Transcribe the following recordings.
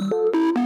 Música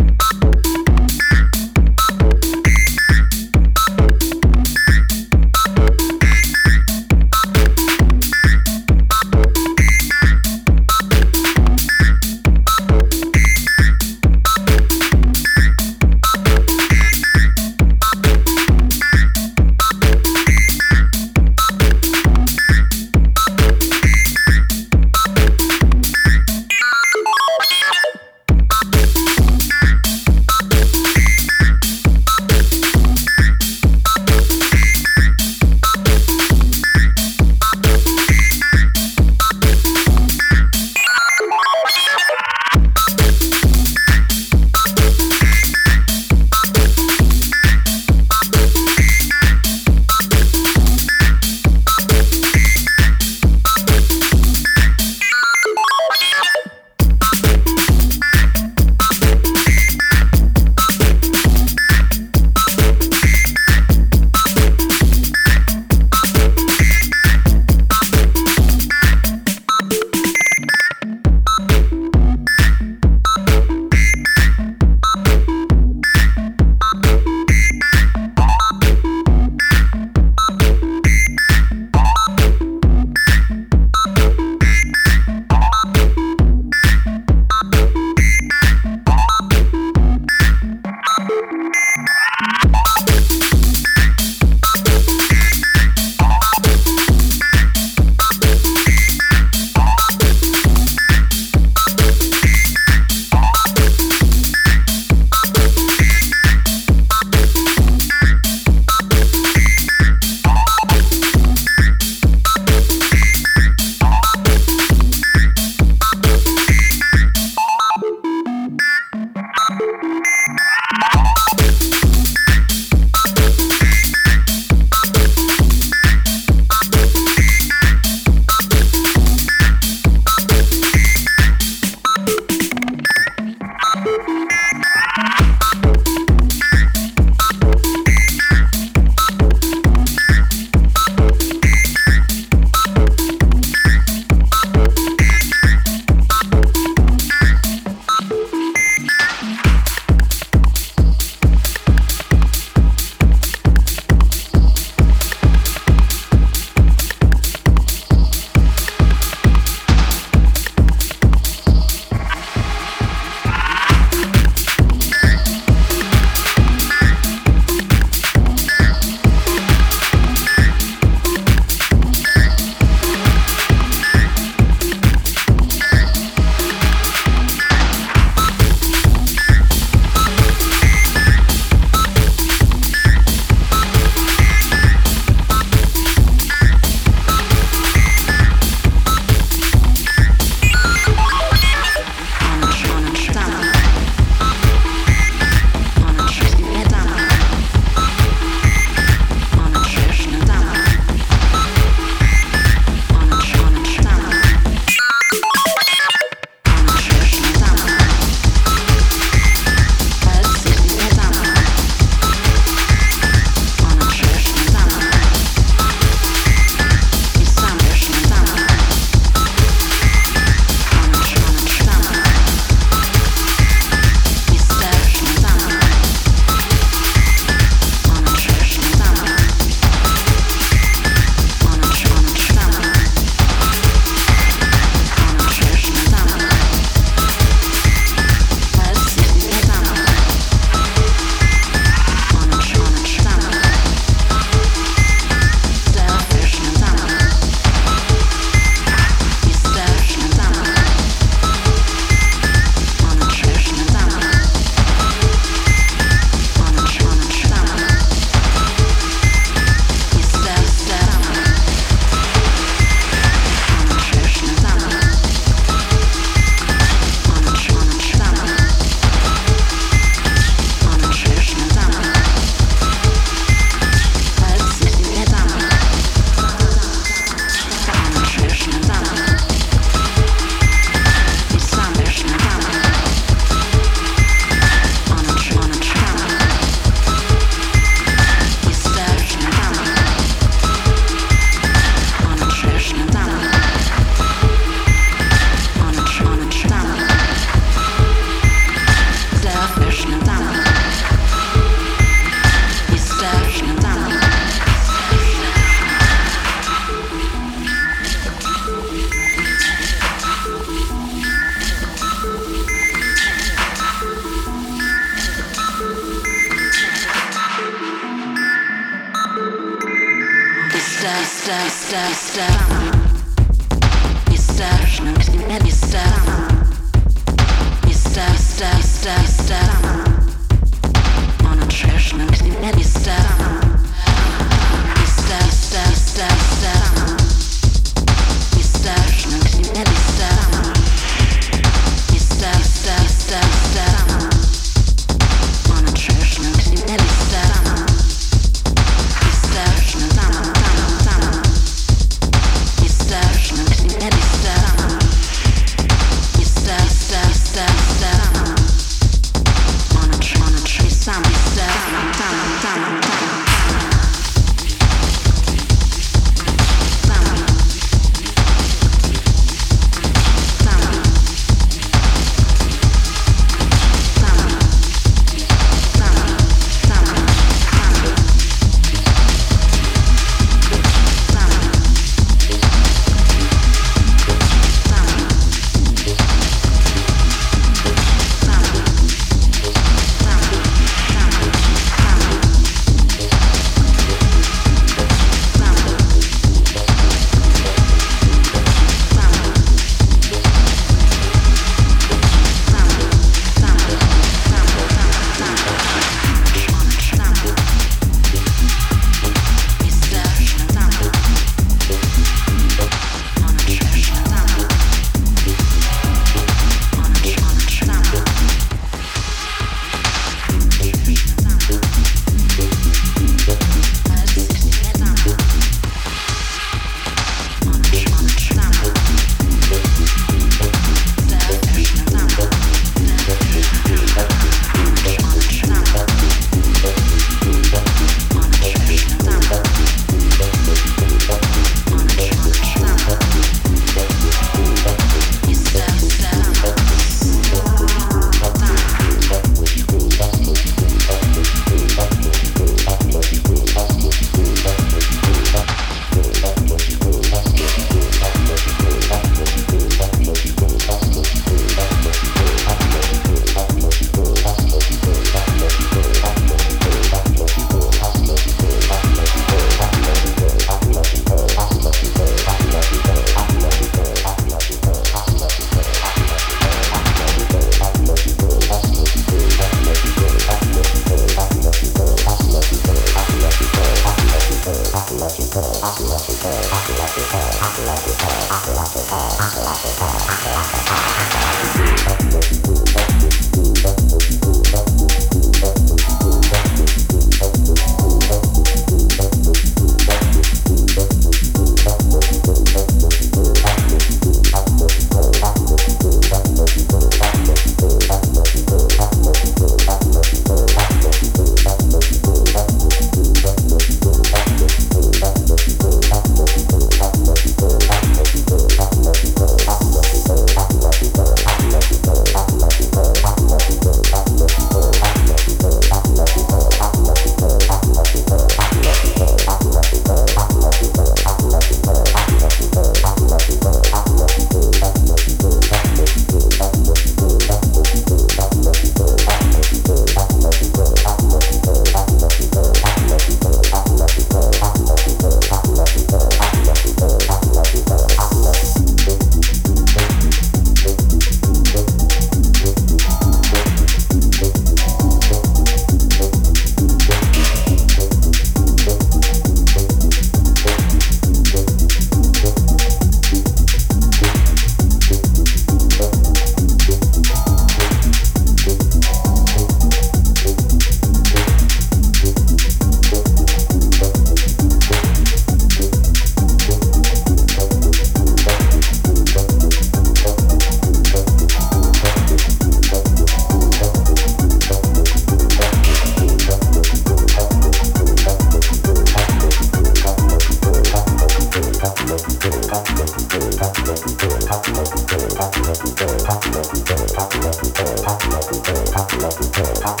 Take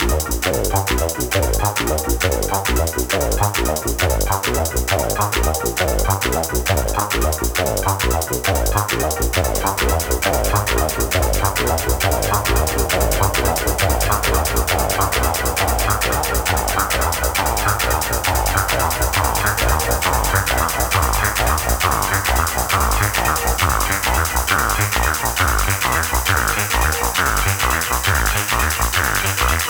my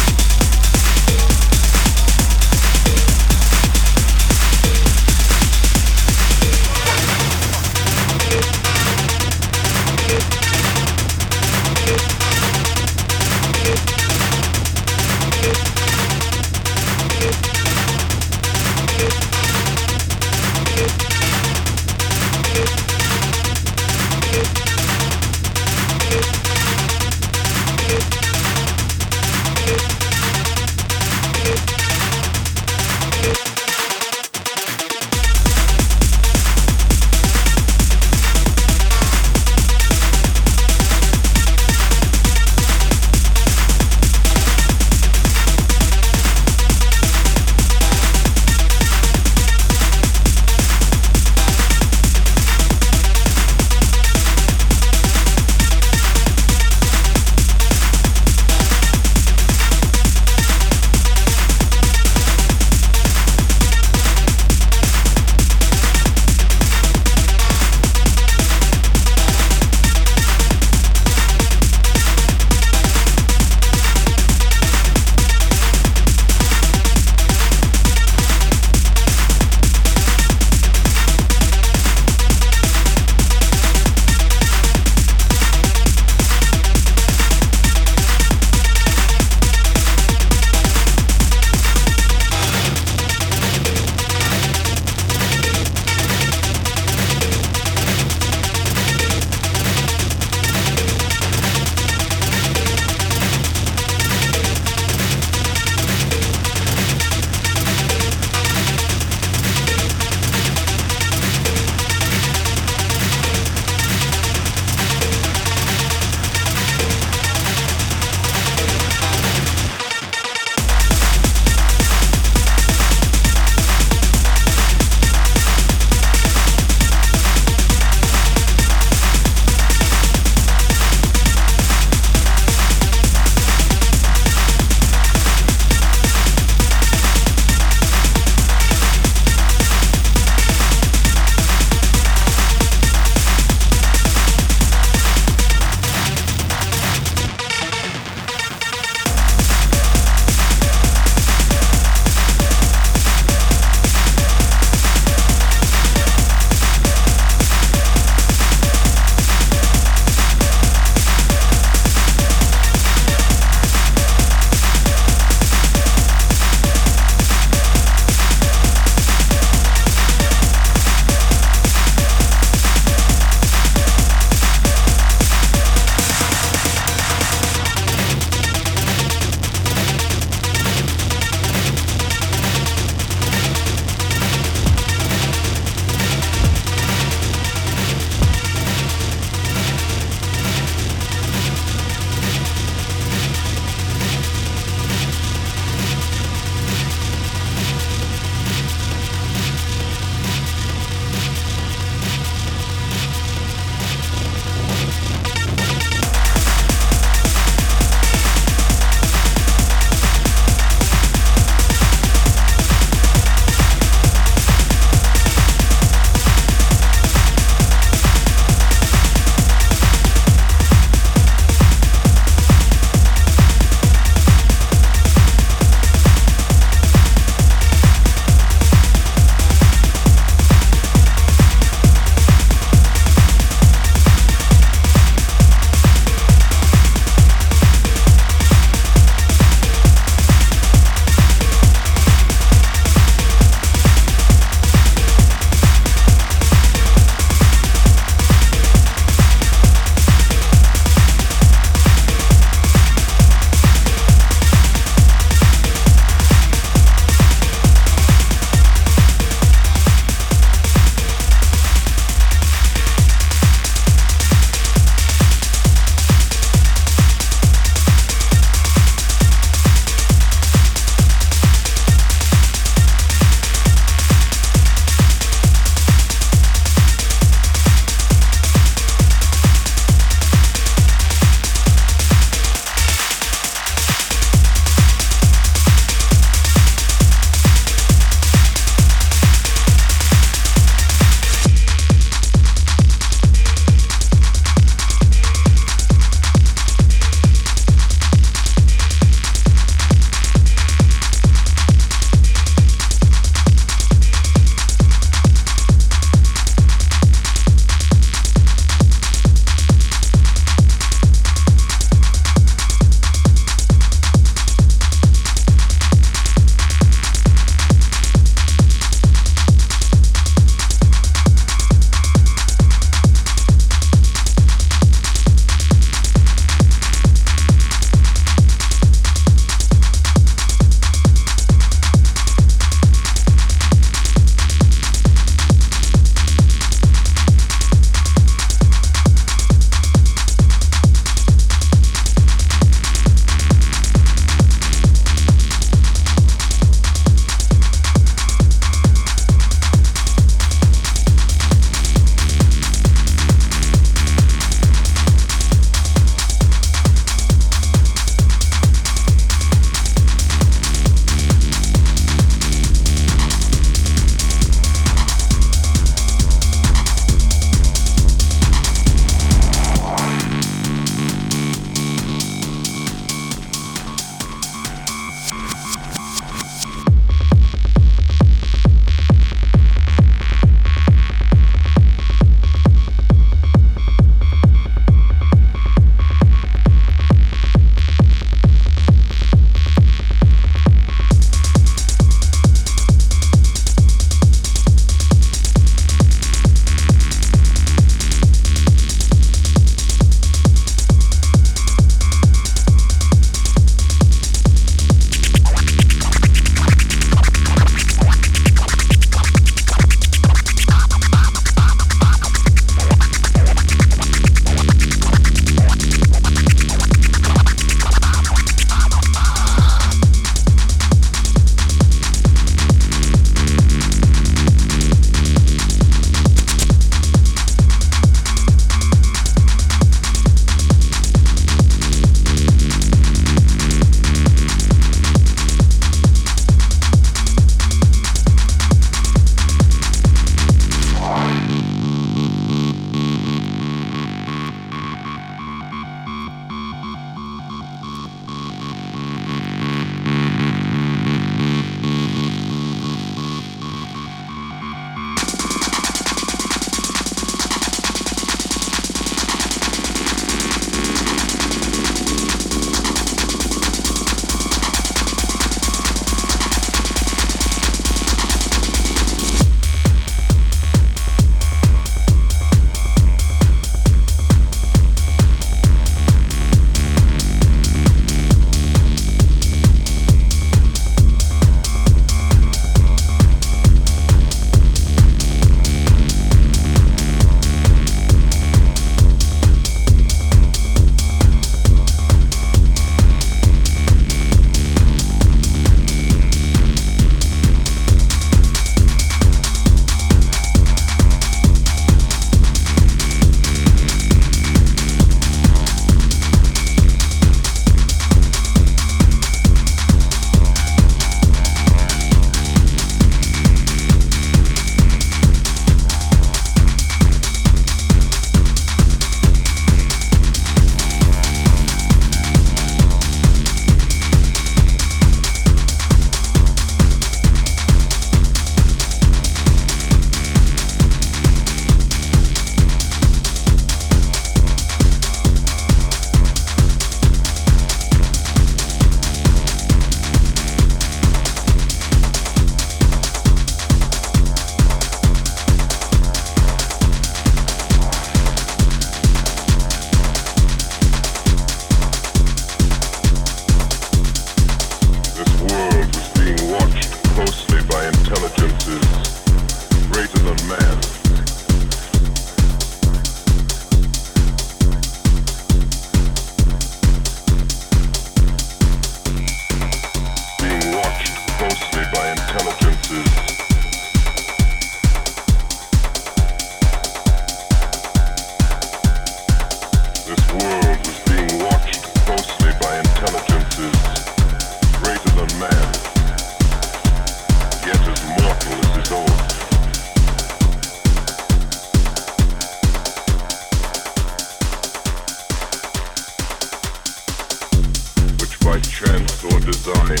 by chance or design,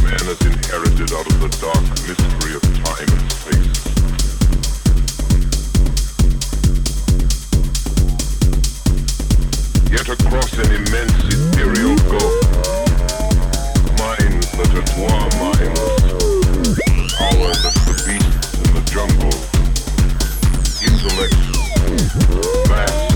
man has inherited out of the dark mystery of time and space. Yet across an immense ethereal gulf, minds that are dwarf minds, power that's the beasts in the jungle, intellects, vast.